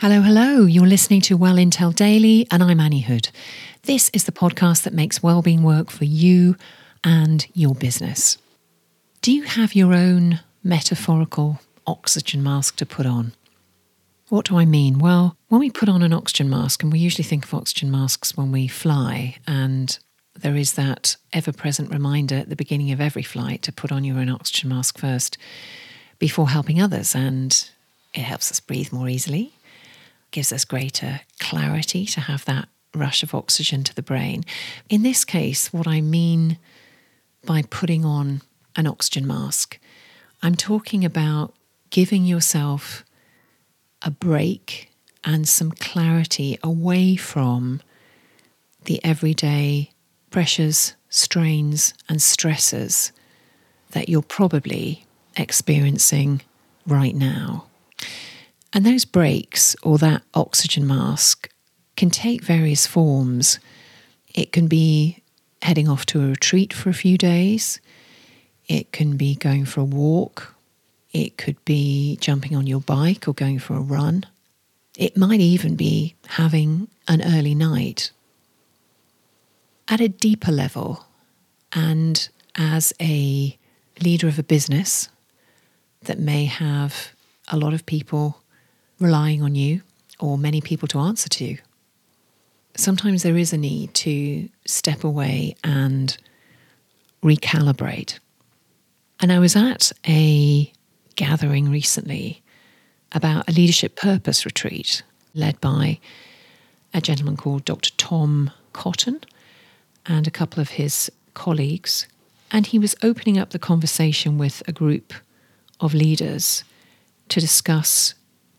Hello, hello. You're listening to Well Intel Daily, and I'm Anni Hood. This is the podcast that makes well-being work for you and your business. Do you have your own metaphorical oxygen mask to put on? What do I mean? Well, when we put on an oxygen mask, and we usually think of oxygen masks when we fly, and there is that ever present reminder at the beginning of every flight to put on your own oxygen mask first before helping others. And it helps us breathe more easily, gives us greater clarity to have that rush of oxygen to the brain. In this case, what I mean by putting on an oxygen mask, I'm talking about giving yourself a break and some clarity away from the everyday pressures, strains, and stresses that you're probably experiencing right now. And those breaks or that oxygen mask can take various forms. It can be heading off to a retreat for a few days, it can be going for a walk, it could be jumping on your bike or going for a run. It might even be having an early night. At a deeper level, and as a leader of a business that may have a lot of people relying on you or many people to answer to, sometimes there is a need to step away and recalibrate. And I was at a gathering recently about a leadership purpose retreat led by a gentleman called Dr. Tom Cotton and a couple of his colleagues. And he was opening up the conversation with a group of leaders to discuss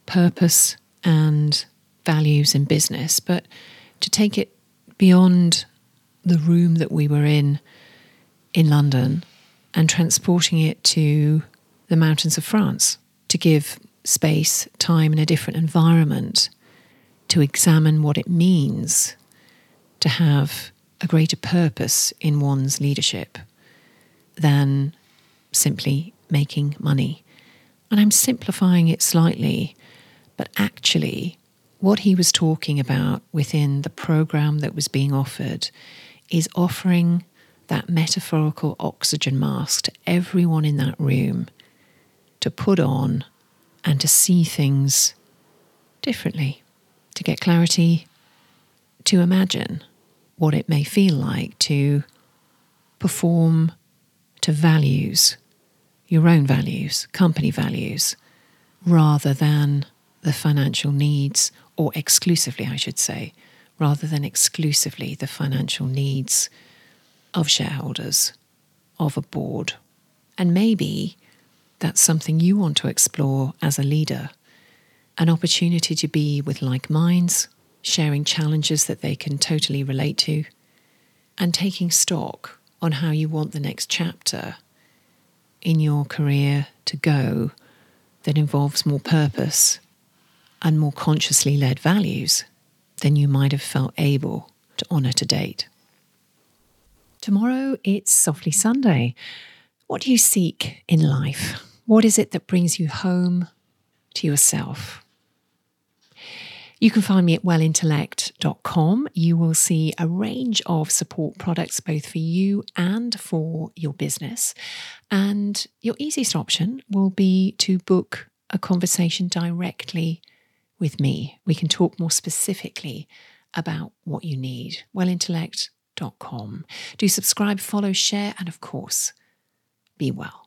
purpose and values in business, but to take it beyond the room that we were in in London and transporting it to the mountains of France to give space, time, and a different environment to examine what it means to have a greater purpose in one's leadership than simply making money. And I'm simplifying it slightly, but actually, what he was talking about within the program that was being offered is offering that metaphorical oxygen mask to everyone in that room to put on and to see things differently, to get clarity, to imagine what it may feel like to perform to values, your own values, company values, rather than the financial needs or exclusively, I should say, rather than exclusively the financial needs of shareholders, of a board. And maybe that's something you want to explore as a leader an opportunity to be with like minds, sharing challenges that they can totally relate to, and taking stock on how you want the next chapter in your career to go that involves more purpose and more consciously led values than you might have felt able to honour to date. Tomorrow it's Softly Sunday. What do you seek in life? What is it that brings you home to yourself? You can find me at wellintellect.com. You will see a range of support products both for you and for your business. And your easiest option will be to book a conversation directly with me. We can talk more specifically about what you need. Wellintellect.com. Do subscribe, follow, share, and of course, be well.